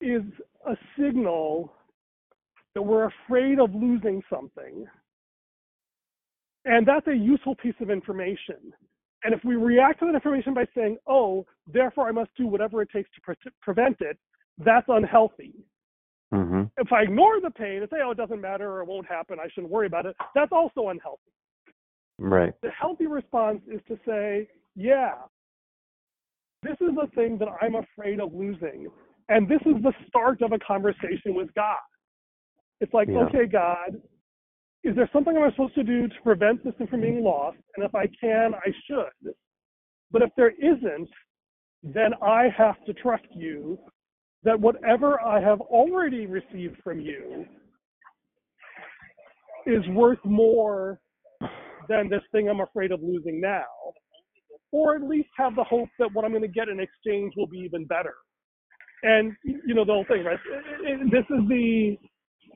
is a signal that we're afraid of losing something. And that's a useful piece of information. And if we react to that information by saying, oh, therefore I must do whatever it takes to pre- prevent it, that's unhealthy. Hmm If I ignore the pain and say, oh, it doesn't matter or it won't happen, I shouldn't worry about it, that's also unhealthy. Right. The healthy response is to say, yeah, this is a thing that I'm afraid of losing. And this is the start of a conversation with God. It's like, Yeah. okay, God, is there something I'm supposed to do to prevent this thing from being lost? And if I can, I should. But if there isn't, then I have to trust you that whatever I have already received from you is worth more than this thing I'm afraid of losing now. Or at least have the hope that what I'm going to get in exchange will be even better. And, you know, the whole thing, right? It- it- This is the,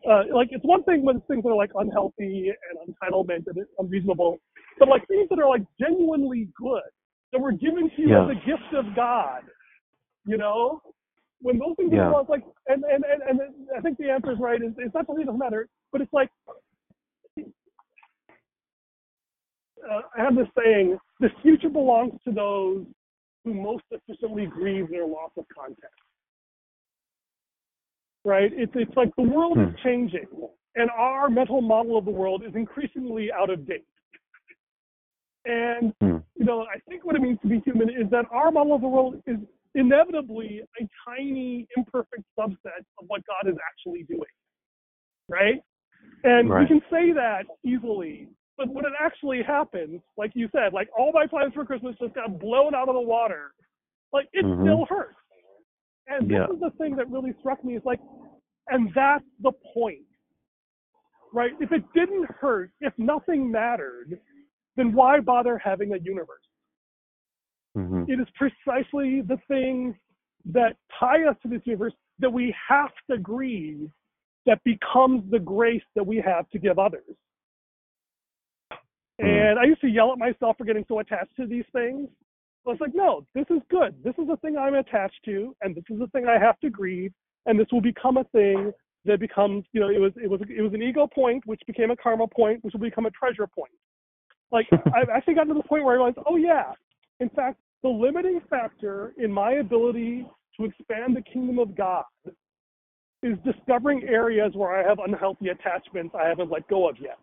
uh, like, it's one thing when things are like unhealthy and entitlement and unreasonable, but like things that are like genuinely good, that were given to you Yeah. as a gift of God, you know? When those things Yeah. are like, and, and, and, and I think the answer is right, is it's not that it doesn't matter, but it's like, uh, I have this saying: the future belongs to those who most efficiently grieve their loss of context. Right? It's it's like the world is Hmm. changing, and our mental model of the world is increasingly out of date. And Hmm. you know, I think what it means to be human is that our model of the world is inevitably a tiny, imperfect subset of what God is actually doing. Right? And we can say that easily, but when it actually happens, like you said, like all my plans for Christmas just got blown out of the water, like it Mhm. still hurts. And Yeah. this is the thing that really struck me is like, and that's the point, right? If it didn't hurt, if nothing mattered, then why bother having a universe? Hmm It is precisely the things that tie us to this universe that we have to grieve that becomes the grace that we have to give others. Hmm. And I used to yell at myself for getting so attached to these things. I was like, no, this is good. This is the thing I'm attached to, and this is the thing I have to grieve, and this will become a thing that becomes, you know, it was it was it was an ego point, which became a karma point, which will become a treasure point. Like I've actually gotten to the point where I realized, oh yeah, in fact, the limiting factor in my ability to expand the kingdom of God is discovering areas where I have unhealthy attachments I haven't let go of yet.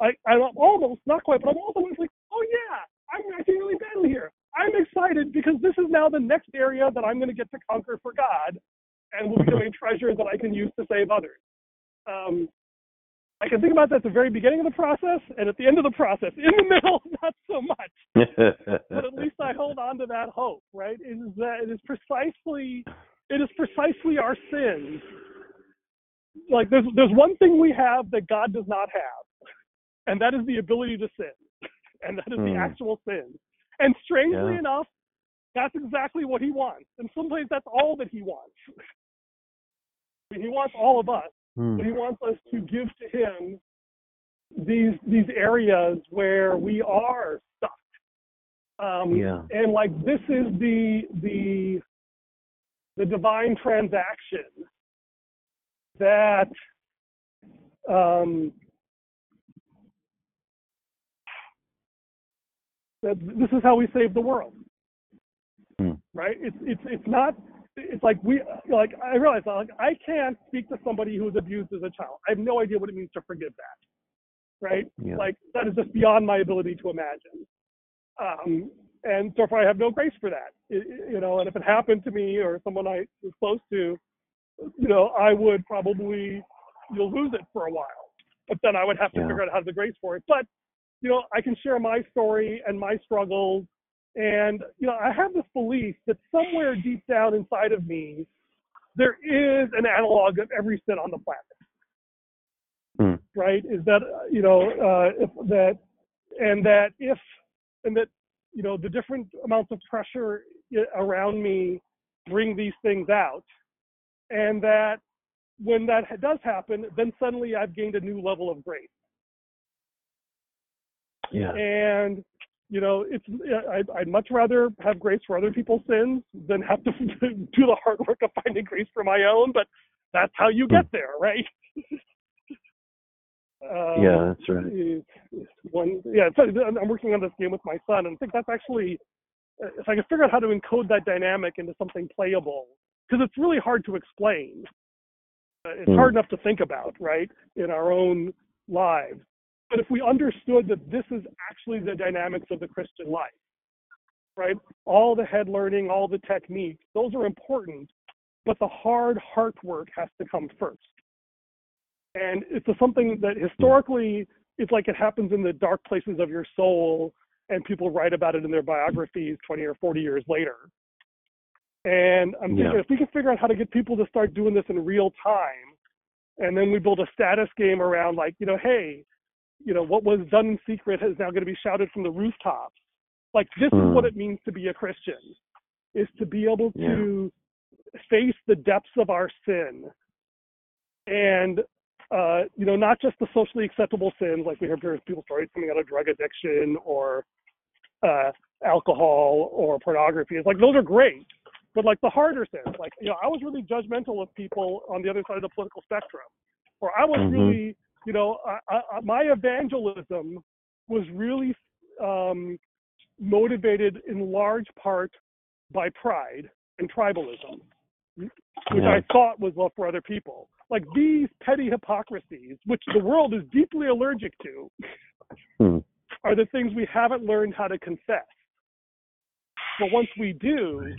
I, I'm almost, not quite, but I'm also like, oh yeah, I'm acting really badly here. I'm excited because this is now the next area that I'm going to get to conquer for God and will become a treasure that I can use to save others. Um, I can think about that at the very beginning of the process and at the end of the process. In the middle, not so much but at least I hold on to that hope, right? It is that it is precisely it is precisely our sins. Like there's there's one thing we have that God does not have, and that is the ability to sin, and that is the Hmm. actual sin. And strangely Yeah. enough, that's exactly what He wants, and sometimes that's all that He wants. he wants all of us Hmm. but he wants us to give to him these these areas where we are stuck. Um, Yeah. And like this is the the the divine transaction that um, that this is how we save the world Hmm. right? It's it's it's not. It's like we like I realize like I can't speak to somebody who was abused as a child. I have no idea what it means to forgive that, right? Yeah. Like that is just beyond my ability to imagine. Um, and so far, I have no grace for that. It- you know, and if it happened to me or someone I was close to, you know, I would probably you'll lose it for a while. But then I would have to Yeah. figure out how to grace for it. But you know, I can share my story and my struggles and, you know, I have this belief that somewhere deep down inside of me, there is an analog of every sin on the planet. Hmm. Right? Is that, you know, uh, if that, and that if, and that, you know, the different amounts of pressure around me bring these things out. And that when that does happen, then suddenly I've gained a new level of grace Yeah. and you know it's I'd, I'd much rather have grace for other people's sins than have to do the hard work of finding grace for my own but that's how you get there right um, Yeah, that's right. one. Yeah, so I'm working on this game with my son, and I think that's actually if I can figure out how to encode that dynamic into something playable, because it's really hard to explain. Uh, it's Hmm. hard enough to think about, right, in our own lives. But if we understood that this is actually the dynamics of the Christian life, right? All the head learning, all the techniques, those are important, but the hard heart work has to come first. And it's a, something that historically it's like it happens in the dark places of your soul, and people write about it in their biographies 20 or 40 years later. And I'm thinking Yeah. if we can figure out how to get people to start doing this in real time, and then we build a status game around like, you know, hey, you know, what was done in secret is now going to be shouted from the rooftops. Like this is Hmm. what it means to be a Christian, is to be able to face the depths of our sin, and uh, you know, not just the socially acceptable sins like we hear people stories coming out of drug addiction or uh, alcohol or pornography. It's like those are great, but like the harder sins, like you know, I was really judgmental of people on the other side of the political spectrum, or I was Mhm. really, you know, I, I, my evangelism was really um, motivated in large part by pride and tribalism, which Yeah. I thought was love for other people. Like these petty hypocrisies, which the world is deeply allergic to, Hmm. are the things we haven't learned how to confess. But once we do,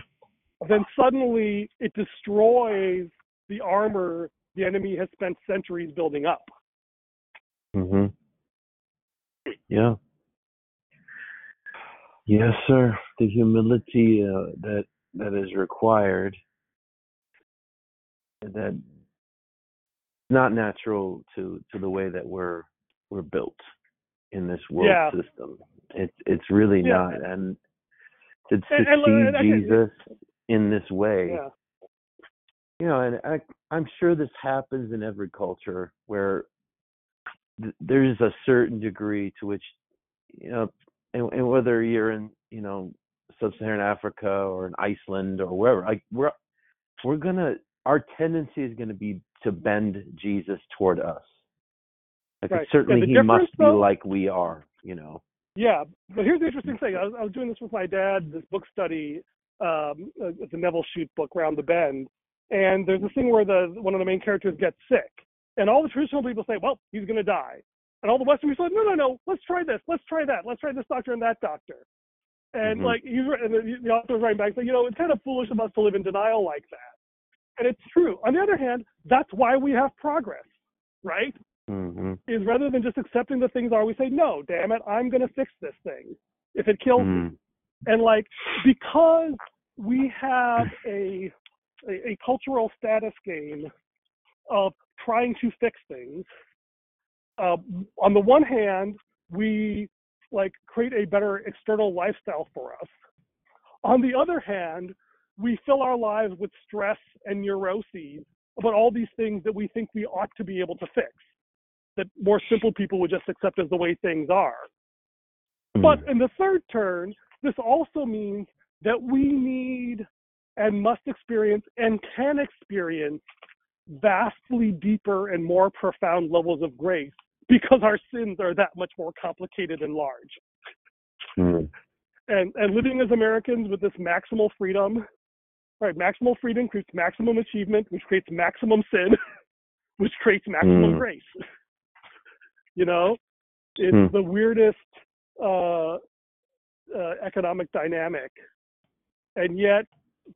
then suddenly it destroys the armor the enemy has spent centuries building up. Hmm Yeah. Yes, sir. The humility uh, that that is required that not natural to to the way that we're we're built in this world Yeah. system. It's it's really Yeah. not, and to, to And- and- see and I can- Jesus in this way, Yeah. you know, and I, I'm sure this happens in every culture where th- there's a certain degree to which, you know, and, and whether you're in, you know, sub-Saharan Africa or in Iceland or wherever, like we're we're gonna our tendency is gonna be to bend Jesus toward us. Like Right. certainly he must be like we are, you know. Yeah, but here's the interesting thing. I was, I was doing this with my dad, this book study. Um, uh, it's a Nevil Shute book, Round the Bend, and there's this thing where the one of the main characters gets sick, and all the traditional people say, "Well, he's going to die," and all the Western people say, "No, no, no. Let's try this. Let's try that. Let's try this doctor and that doctor." And Mhm. like he's and the, the author's writing back, saying, "You know, it's kind of foolish of us to live in denial like that." And it's true. On the other hand, that's why we have progress, right? hmm is rather than just accepting the things are, we say, no, damn it, I'm going to fix this thing if it kills me. mm And like, because we have a, a, a cultural status game of trying to fix things, uh, on the one hand, we like create a better external lifestyle for us. On the other hand, we fill our lives with stress and neuroses about all these things that we think we ought to be able to fix that more simple people would just accept as the way things are. But in the third turn, this also means that we need and must experience and can experience vastly deeper and more profound levels of grace because our sins are that much more complicated and large. Mm. And and living as Americans with this maximal freedom, right? Maximal freedom creates maximum achievement, which creates maximum sin, which creates maximum Mm. grace. you know, it's Hmm. the weirdest uh, uh, economic dynamic, and yet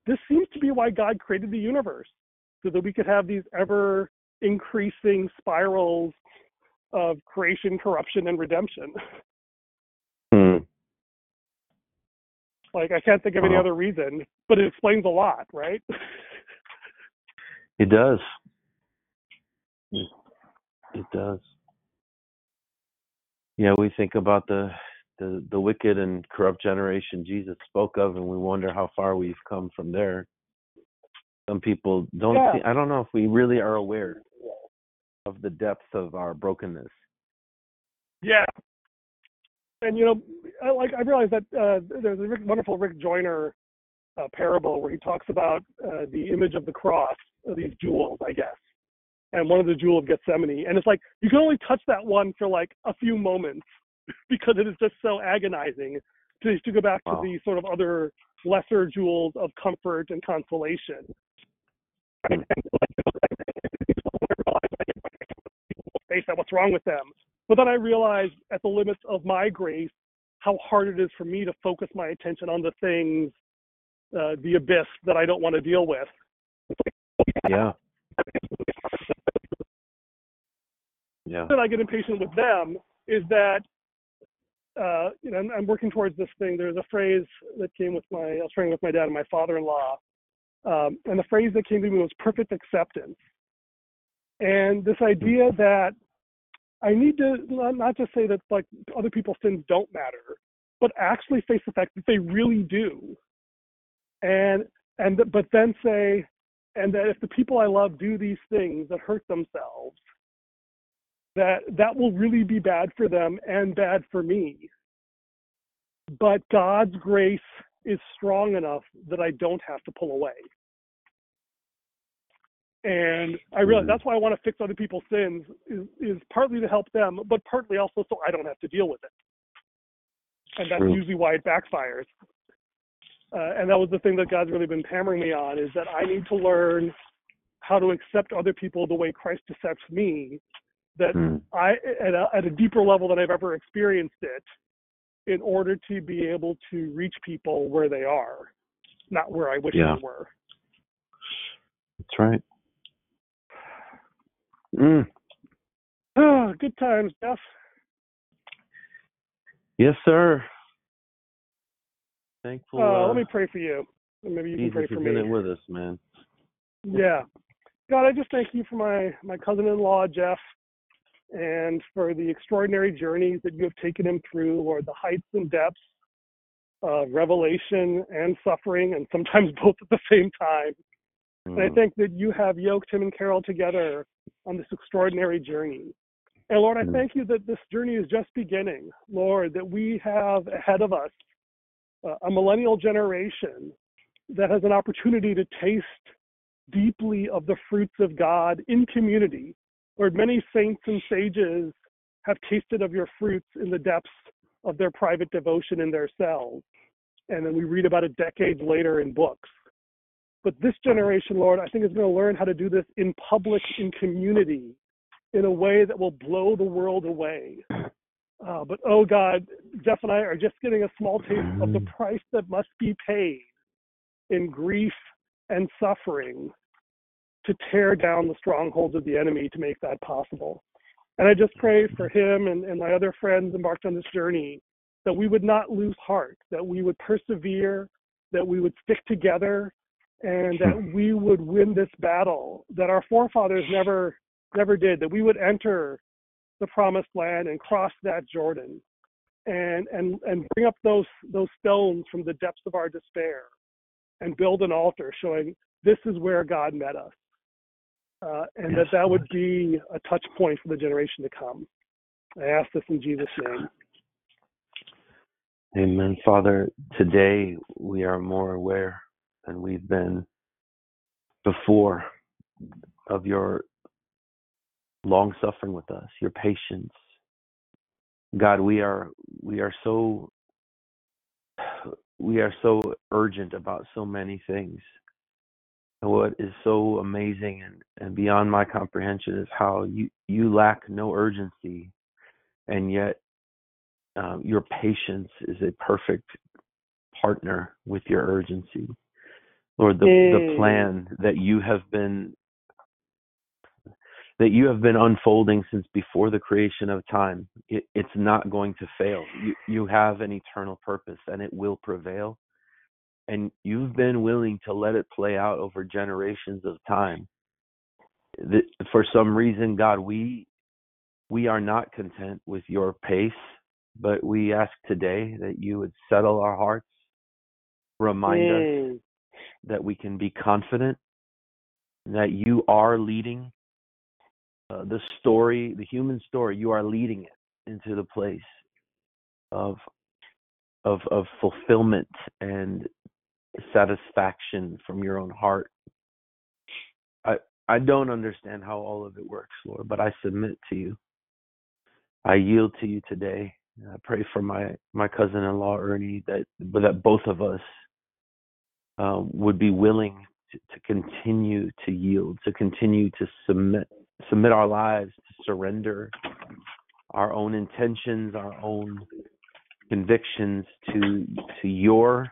this seems to be why God created the universe, so that we could have these ever increasing spirals of creation, corruption, and redemption. Mm. Like I can't think of any other reason, but it explains a lot, right? It does. It, it does. Yeah, we think about the, the the wicked and corrupt generation Jesus spoke of, and we wonder how far we've come from there. Some people don't. Yeah. See, I don't know if we really are aware of the depth of our brokenness. Yeah. And you know, I, like I realized that uh, there's a wonderful Rick Joyner uh, parable where he talks about uh, the image of the cross, of these jewels, I guess, and one of the jewel of Gethsemane, and it's like you can only touch that one for like a few moments because it is just so agonizing to, to go back Wow. to the sort of other lesser jewels of comfort and consolation. Face at what's wrong with them. But then I realized at the limits of my grace how hard it is for me to focus my attention on the things, uh, the abyss that I don't want to deal with. Yeah. Yeah. that I get impatient with them is that uh, you know I'm, I'm working towards this thing. There's a phrase that came with my I was praying with my dad and my father-in-law, um, and the phrase that came to me was perfect acceptance. And this idea that I need to not, not just say that like other people's sins don't matter, but actually face the fact that they really do. And and but then say, and that if the people I love do these things that hurt themselves, that that will really be bad for them and bad for me. But God's grace is strong enough that I don't have to pull away. And I realize Mhm. that's why I want to fix other people's sins is, is partly to help them, but partly also so I don't have to deal with it. And that's True. usually why it backfires. Uh, and that was the thing that God's really been hammering me on is that I need to learn how to accept other people the way Christ accepts me. That Hmm. I at a, at a deeper level than I've ever experienced it, in order to be able to reach people where they are, not where I wish Yeah. they were. That's right. Mm. Ah, good times, Jeff. Yes, sir. Thankful. Uh, uh, let me pray for you. Maybe you can pray for me. it with us, man. Yeah. God, I just thank you for my, my cousin in law, Jeff, and for the extraordinary journeys that you have taken him through, or the heights and depths of revelation and suffering, and sometimes both at the same time. And I Mm. think that you have yoked him and Carol together on this extraordinary journey. And Lord, I Mm. thank you that this journey is just beginning. Lord, that we have ahead of us uh, a millennial generation that has an opportunity to taste deeply of the fruits of God in community. Lord, many saints and sages have tasted of your fruits in the depths of their private devotion in their cells. And then we read about it decades later in books. But this generation, Lord, I think is going to learn how to do this in public, in community, in a way that will blow the world away. Uh, but oh God, Jeff and I are just getting a small taste of the price that must be paid in grief and suffering to tear down the strongholds of the enemy to make that possible. And I just pray for him and, and my other friends embarked on this journey that we would not lose heart, that we would persevere, that we would stick together, and that hmm. we would win this battle that our forefathers never never did, that we would enter the promised land and cross that Jordan and and and bring up those those stones from the depths of our despair and build an altar showing this is where God met us. Uh, and Yes, that that would be a touch point for the generation to come. I ask this in Jesus' name. Amen. Father, today we are more aware than we've been before of your long suffering with us, your patience. God, we are we are so we are so urgent about so many things. What is so amazing and, and beyond my comprehension is how you, you lack no urgency and yet um, your patience is a perfect partner with your urgency. Lord, the, the plan that you have been that you have been unfolding since before the creation of time, it, it's not going to fail. You you have an eternal purpose and it will prevail. And you've been willing to let it play out over generations of time. That for some reason, God, we we are not content with your pace, but we ask today that you would settle our hearts, remind us Mm. that we can be confident that you are leading uh, the story, the human story. You are leading it into the place of of of fulfillment and satisfaction from your own heart. I I don't understand how all of it works, Lord, but I submit to you. I yield to you today I pray for my my cousin-in-law Ernie that that both of us um, would be willing to, to continue to yield, to continue to submit submit our lives, to surrender our own intentions, our own convictions to to your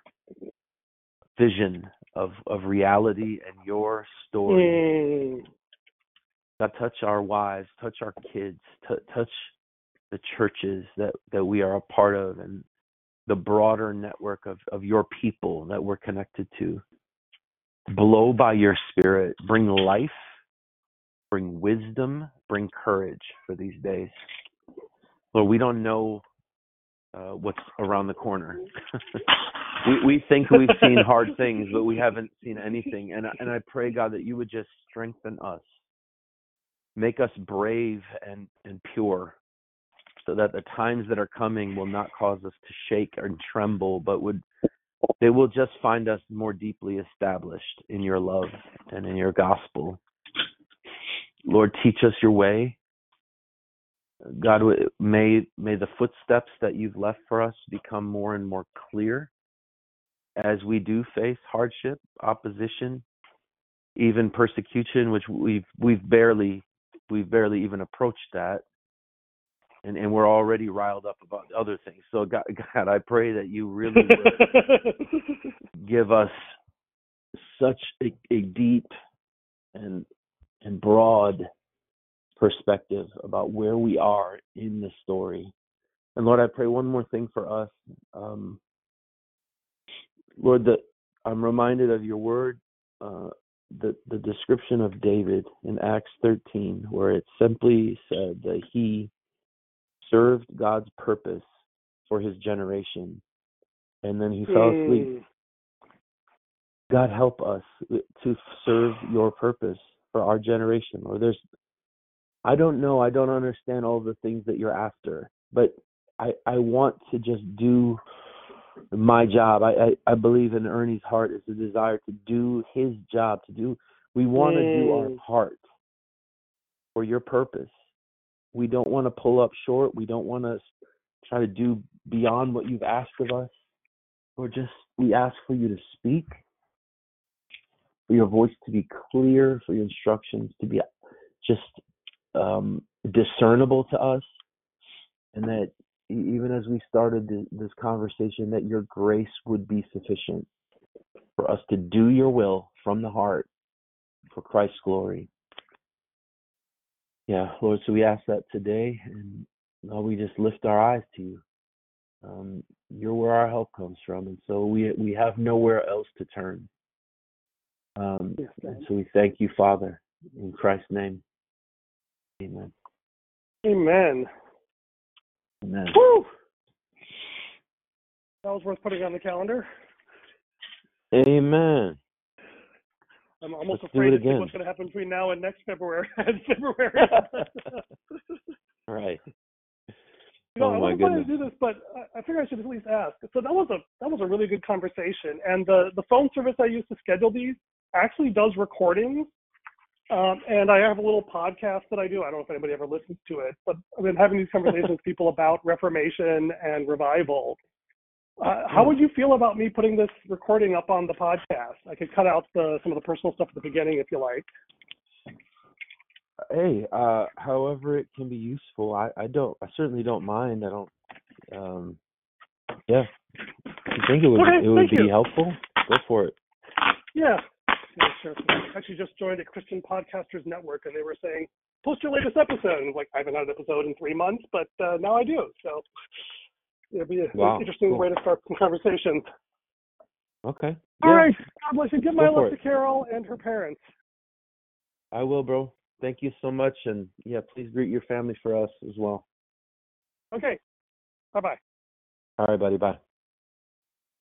vision of of reality and your story. Mm. God, touch our wives, touch our kids, t- touch the churches that that we are a part of, and the broader network of of your people that we're connected to. Blow by your Spirit, bring life, bring wisdom, bring courage for these days. Lord, we don't know uh, what's around the corner. we we think we've seen hard things, but we haven't seen anything. And I- and I pray God that you would just strengthen us, make us brave and and pure, so that the times that are coming will not cause us to shake and tremble, but would they will just find us more deeply established in your love and in your gospel. Lord, teach us your way. God, may may the footsteps that you've left for us become more and more clear as we do face hardship, opposition, even persecution, which we've we've barely we've barely even approached that, and and we're already riled up about other things. So God, God I pray that you really give us such a, a deep and and broad perspective about where we are in the story. And Lord, I pray one more thing for us. Um, Lord, that I'm reminded of your word, uh, the the description of David in Acts 13, where it simply said that he served God's purpose for his generation, and then he fell asleep. Mm. God help us to serve your purpose for our generation. Or there's, I don't know, I don't understand all the things that you're after, but I I want to just do my job. I I, I believe in Ernie's heart is the desire to do his job. To do, we want to do our part for your purpose. We don't want to pull up short. We don't want to try to do beyond what you've asked of us. Or just we ask for you to speak for your voice to be clear, for your instructions to be just um, discernible to us, and that even as we started th- this conversation, that your grace would be sufficient for us to do your will from the heart for Christ's glory. Yeah, Lord, so we ask that today, and Lord, we just lift our eyes to you. Um, you're where our help comes from, and so we we have nowhere else to turn. Um, Yes, and so we thank you, Father, in Christ's name. Amen. Amen. Amen. Woo! That was worth putting on the calendar. Amen. I'm almost Let's afraid to see what's going to happen between now and next February. February. All right. You know, Oh, I wasn't planning to do this, but I- I figure I should at least ask. So that was a that was a really good conversation, and the the phone service I use to schedule these actually does recordings. Um, and I have a little podcast that I do. I don't know if anybody ever listens to it, but I've been having these conversations with people about Reformation and revival. Uh, how would you feel about me putting this recording up on the podcast? I could cut out the, some of the personal stuff at the beginning if you like. Hey, uh, however it can be useful, I, I don't, I certainly don't mind. I don't, um, yeah. I think it would, Okay, it would be you. helpful? Go for it. Yeah. Yeah sure. I actually just joined a Christian Podcasters Network, and they were saying, post your latest episode. And I was like, I haven't had an episode in three months, but uh, now I do. So it'll be a, Wow, an interesting cool. way to start some conversations. Okay. All Yeah, right. God bless you. Give my love to. Carol and her parents. I will, bro. Thank you so much, and yeah, please greet your family for us as well. Okay. Bye bye. All right, buddy. Bye.